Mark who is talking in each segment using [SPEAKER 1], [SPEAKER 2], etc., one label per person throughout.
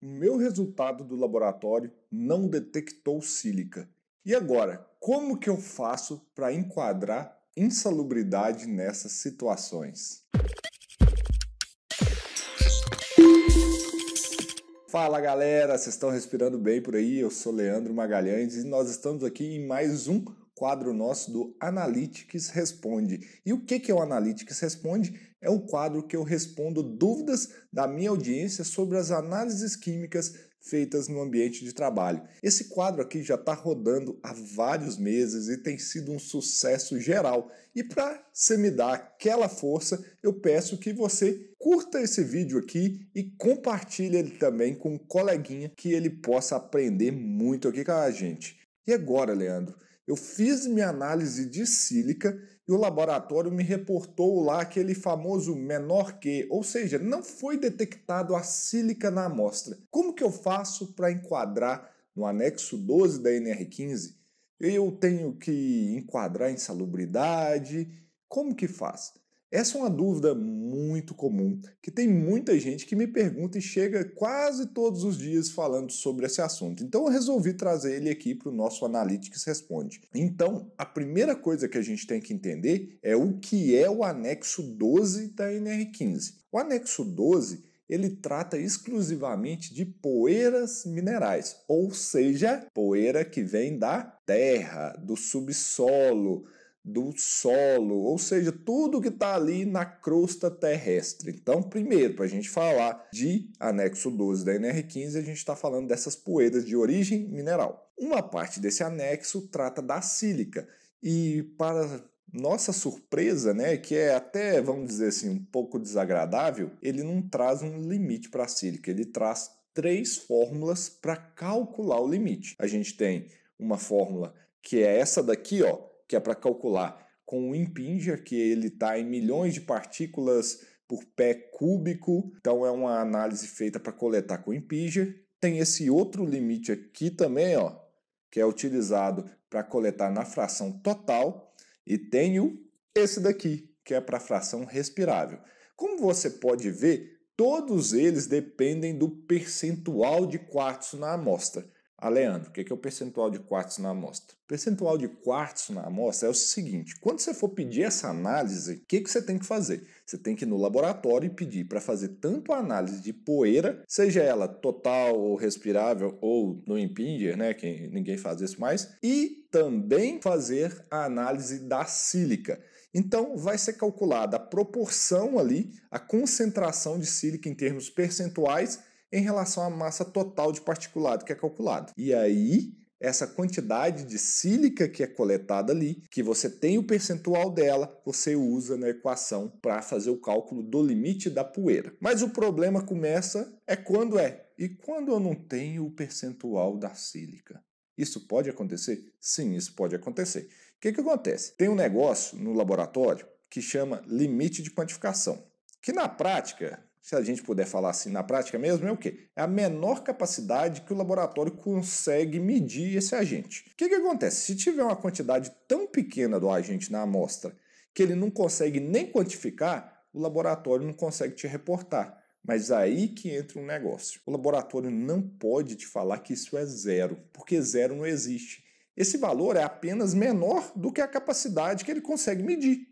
[SPEAKER 1] Meu resultado do laboratório não detectou sílica. E agora, como que eu faço para enquadrar insalubridade nessas situações? Fala galera, vocês estão respirando bem por aí? Eu sou Leandro Magalhães e nós estamos aqui em mais um quadro nosso do Analytics Responde. E o que é o Analytics Responde? É o quadro que eu respondo dúvidas da minha audiência sobre as análises químicas feitas no ambiente de trabalho. Esse quadro aqui já está rodando há vários meses e tem sido um sucesso geral. E para você me dar aquela força, eu peço que você curta esse vídeo aqui e compartilhe ele também com um coleguinha que ele possa aprender muito aqui com a gente. E agora, Leandro? Eu fiz minha análise de sílica e o laboratório me reportou lá aquele famoso menor que, ou seja, não foi detectado a sílica na amostra. Como que eu faço para enquadrar no anexo 12 da NR15? Eu tenho que enquadrar insalubridade? Como que faz? Essa é uma dúvida muito comum, que tem muita gente que me pergunta e chega quase todos os dias falando sobre esse assunto. Então eu resolvi trazer ele aqui para o nosso Analytics Responde. Então, a primeira coisa que a gente tem que entender é o que é o anexo 12 da NR15. O anexo 12 ele trata exclusivamente de poeiras minerais, ou seja, poeira que vem da terra, do subsolo, do solo, ou seja, tudo que está ali na crosta terrestre. Então, primeiro, para a gente falar de anexo 12 da NR15, a gente está falando dessas poeiras de origem mineral. Uma parte desse anexo trata da sílica, e para nossa surpresa, né, que é até, vamos dizer assim, um pouco desagradável, ele não traz um limite para a sílica, ele traz três fórmulas para calcular o limite. A gente tem uma fórmula que é essa daqui, ó, que é para calcular com o Impinger, que ele está em milhões de partículas por pé cúbico, então é uma análise feita para coletar com o Impinger. Tem esse outro limite aqui também, ó, que é utilizado para coletar na fração total, e tem o esse daqui, que é para a fração respirável. Como você pode ver, todos eles dependem do percentual de quartzo na amostra. Ah, Leandro, o que é o percentual de quartzo na amostra? O percentual de quartzo na amostra é o seguinte: quando você for pedir essa análise, o que, que você tem que fazer? Você tem que ir no laboratório e pedir para fazer tanto a análise de poeira, seja ela total ou respirável, ou no Impinger, né? Que ninguém faz isso mais, e também fazer a análise da sílica. Então, vai ser calculada a proporção ali, a concentração de sílica em termos percentuais em relação à massa total de particulado que é calculado. E aí, essa quantidade de sílica que é coletada ali, que você tem o percentual dela, você usa na equação para fazer o cálculo do limite da poeira. Mas o problema começa é quando é. E quando eu não tenho o percentual da sílica? Isso pode acontecer? Sim, isso pode acontecer. O que, que acontece? Tem um negócio no laboratório que chama limite de quantificação, que na prática se a gente puder falar assim na prática mesmo, é o quê? É a menor capacidade que o laboratório consegue medir esse agente. O que, que acontece? Se tiver uma quantidade tão pequena do agente na amostra que ele não consegue nem quantificar, o laboratório não consegue te reportar. Mas aí que entra um negócio. O laboratório não pode te falar que isso é zero, porque zero não existe. Esse valor é apenas menor do que a capacidade que ele consegue medir.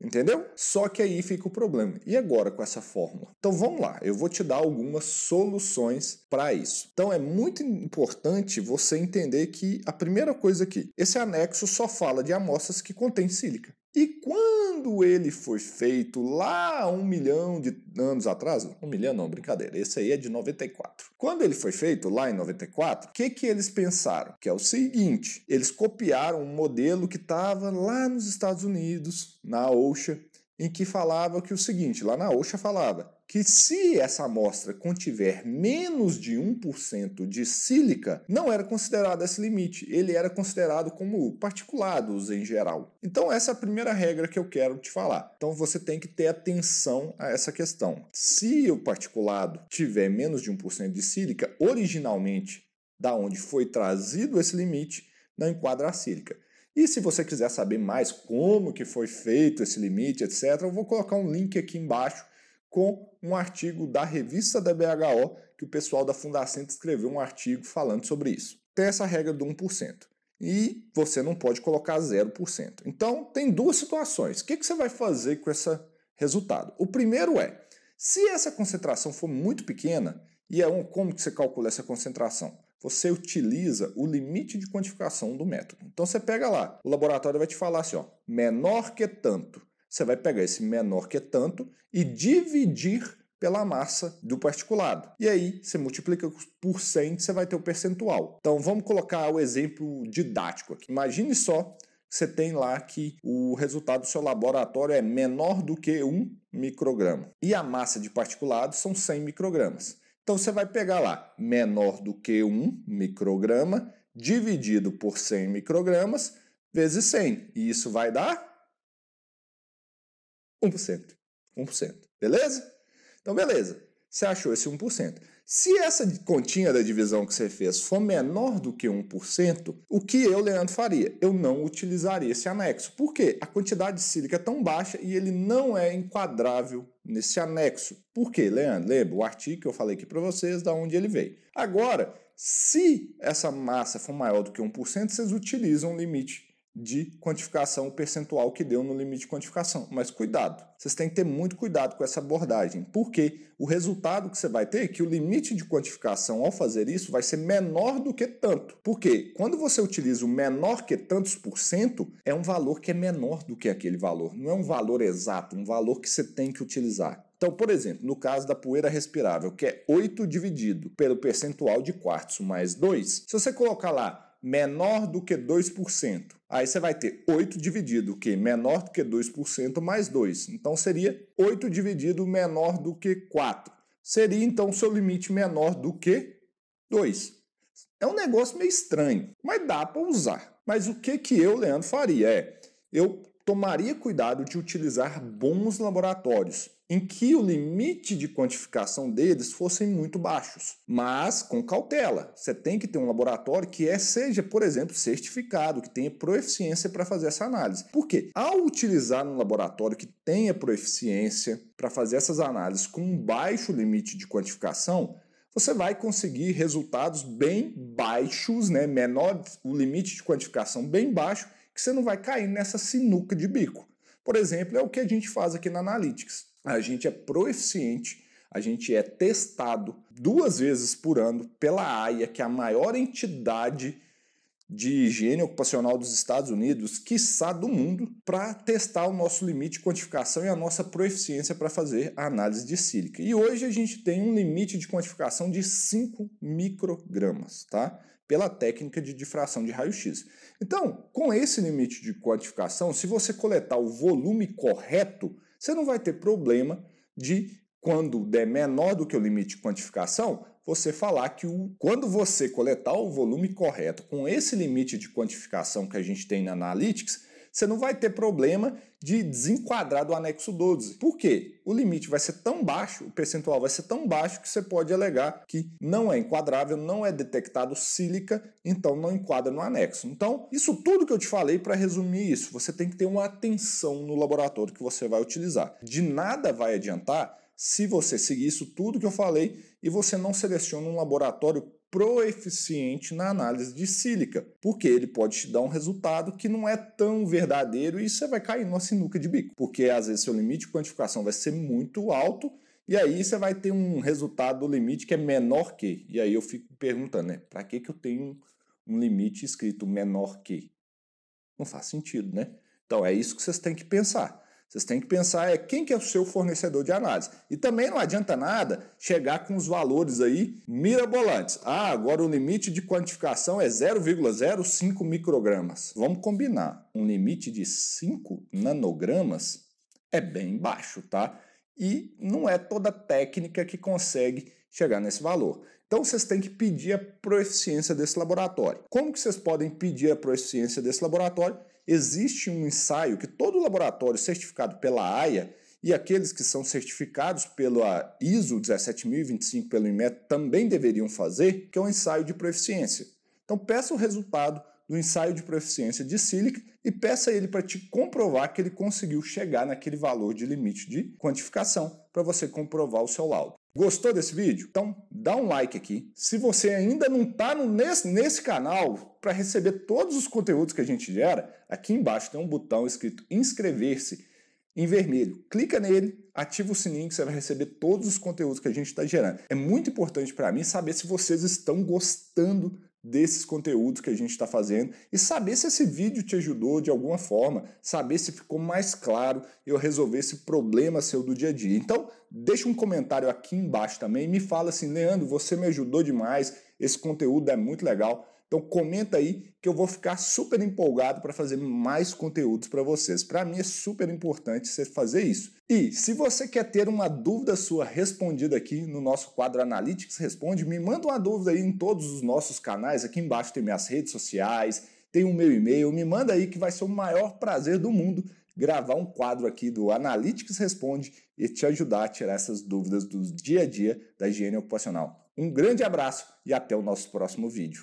[SPEAKER 1] Entendeu? Só que aí fica o problema. E agora com essa fórmula? Então vamos lá, eu vou te dar algumas soluções para isso. Então é muito importante você entender que a primeira coisa aqui, esse anexo só fala de amostras que contêm sílica. E quando ele foi feito lá um milhão de anos atrás, um milhão não, brincadeira, esse aí é de 94. Quando ele foi feito lá em 94, o que, que eles pensaram? Que é o seguinte, eles copiaram um modelo que estava lá nos Estados Unidos, na OSHA, em que falava que o seguinte, lá na OSHA falava que se essa amostra contiver menos de 1% de sílica, não era considerado esse limite, ele era considerado como particulados em geral. Então essa é a primeira regra que eu quero te falar. Então você tem que ter atenção a essa questão. Se o particulado tiver menos de 1% de sílica, originalmente da onde foi trazido esse limite, não enquadra a sílica. E se você quiser saber mais como que foi feito esse limite, etc., eu vou colocar um link aqui embaixo com um artigo da revista da BHO que o pessoal da Fundacenta escreveu um artigo falando sobre isso. Tem essa regra do 1%. E você não pode colocar 0%. Então, tem duas situações. O que, que você vai fazer com esse resultado? O primeiro é, se essa concentração for muito pequena, e é um, como que você calcula essa concentração? Você utiliza o limite de quantificação do método. Então você pega lá, o laboratório vai te falar assim, ó, menor que tanto. Você vai pegar esse menor que tanto e dividir pela massa do particulado. E aí você multiplica por 100, você vai ter o percentual. Então vamos colocar o exemplo didático aqui. Imagine só você tem lá que o resultado do seu laboratório é menor do que 1 micrograma. E a massa de particulado são 100 microgramas. Então você vai pegar lá menor do que 1 micrograma dividido por 100 microgramas vezes 100. E isso vai dar 1%. 1%. Beleza? Então, beleza. Você achou esse 1%. Se essa continha da divisão que você fez for menor do que 1%, o que eu, Leandro, faria? Eu não utilizaria esse anexo. Por quê? A quantidade de sílica é tão baixa e ele não é enquadrável nesse anexo. Por quê, Leandro? Lembra o artigo que eu falei aqui para vocês, da onde ele veio. Agora, se essa massa for maior do que 1%, vocês utilizam o limite de quantificação percentual que deu no limite de quantificação. Mas cuidado, vocês têm que ter muito cuidado com essa abordagem, porque o resultado que você vai ter é que o limite de quantificação ao fazer isso vai ser menor do que tanto. Porque quando você utiliza o menor que tantos por cento, é um valor que é menor do que aquele valor. Não é um valor exato, um valor que você tem que utilizar. Então, por exemplo, no caso da poeira respirável, que é 8 dividido pelo percentual de quartzo mais 2, se você colocar lá menor do que 2%. Aí você vai ter 8 dividido que menor do que 2% mais 2. Então seria 8 dividido menor do que 4. Seria então seu limite menor do que 2. É um negócio meio estranho, mas dá para usar. Mas o que, que eu, Leandro, faria? É, eu tomaria cuidado de utilizar bons laboratórios em que o limite de quantificação deles fossem muito baixos, mas com cautela. Você tem que ter um laboratório que é, seja, por exemplo, certificado, que tenha proeficiência para fazer essa análise. Por quê? Ao utilizar um laboratório que tenha proeficiência para fazer essas análises com um baixo limite de quantificação, você vai conseguir resultados bem baixos, né? menor o limite de quantificação bem baixo, que você não vai cair nessa sinuca de bico. Por exemplo, é o que a gente faz aqui na Analytics a gente é proeficiente, a gente é testado duas vezes por ano pela AIA, que é a maior entidade de higiene ocupacional dos Estados Unidos, quiçá do mundo, para testar o nosso limite de quantificação e a nossa proeficiência para fazer a análise de sílica. E hoje a gente tem um limite de quantificação de 5 microgramas, tá? Pela técnica de difração de raio-x. Então, com esse limite de quantificação, se você coletar o volume correto, você não vai ter problema de, quando der menor do que o limite de quantificação, você falar que o, quando você coletar o volume correto com esse limite de quantificação que a gente tem na Analytics, você não vai ter problema de desenquadrar do anexo 12. Por quê? O limite vai ser tão baixo, o percentual vai ser tão baixo que você pode alegar que não é enquadrável, não é detectado sílica, então não enquadra no anexo. Então, isso tudo que eu te falei para resumir isso, você tem que ter uma atenção no laboratório que você vai utilizar. De nada vai adiantar se você seguir isso tudo que eu falei e você não seleciona um laboratório proeficiente na análise de sílica, porque ele pode te dar um resultado que não é tão verdadeiro e você vai cair numa sinuca de bico, porque às vezes seu limite de quantificação vai ser muito alto e aí você vai ter um resultado do limite que é menor que. E aí eu fico perguntando, né? Para que, que eu tenho um limite escrito menor que? Não faz sentido, né? Então é isso que vocês têm que pensar. Vocês têm que pensar é quem que é o seu fornecedor de análise. E também não adianta nada chegar com os valores aí mirabolantes. Ah, agora o limite de quantificação é 0,05 microgramas. Vamos combinar. Um limite de 5 nanogramas é bem baixo, tá? E não é toda técnica que consegue chegar nesse valor. Então vocês têm que pedir a proeficiência desse laboratório. Como que vocês podem pedir a proeficiência desse laboratório? Existe um ensaio que todo laboratório certificado pela AIA e aqueles que são certificados pela ISO 17025 pelo INMET também deveriam fazer, que é um ensaio de proeficiência. Então peça o resultado do ensaio de proeficiência de sílica e peça ele para te comprovar que ele conseguiu chegar naquele valor de limite de quantificação para você comprovar o seu laudo. Gostou desse vídeo? Então dá um like aqui. Se você ainda não está nesse, nesse canal para receber todos os conteúdos que a gente gera, aqui embaixo tem um botão escrito inscrever-se em vermelho. Clica nele, ativa o sininho que você vai receber todos os conteúdos que a gente está gerando. É muito importante para mim saber se vocês estão gostando desses conteúdos que a gente está fazendo e saber se esse vídeo te ajudou de alguma forma, saber se ficou mais claro eu resolver esse problema seu do dia a dia. Então, deixa um comentário aqui embaixo também me fala assim, Leandro, você me ajudou demais, esse conteúdo é muito legal. Então comenta aí que eu vou ficar super empolgado para fazer mais conteúdos para vocês. Para mim é super importante você fazer isso. E se você quer ter uma dúvida sua respondida aqui no nosso quadro Analytics Responde, me manda uma dúvida aí em todos os nossos canais. Aqui embaixo tem minhas redes sociais, tem o meu e-mail. Me manda aí que vai ser o maior prazer do mundo gravar um quadro aqui do Analytics Responde e te ajudar a tirar essas dúvidas do dia a dia da higiene ocupacional. Um grande abraço e até o nosso próximo vídeo.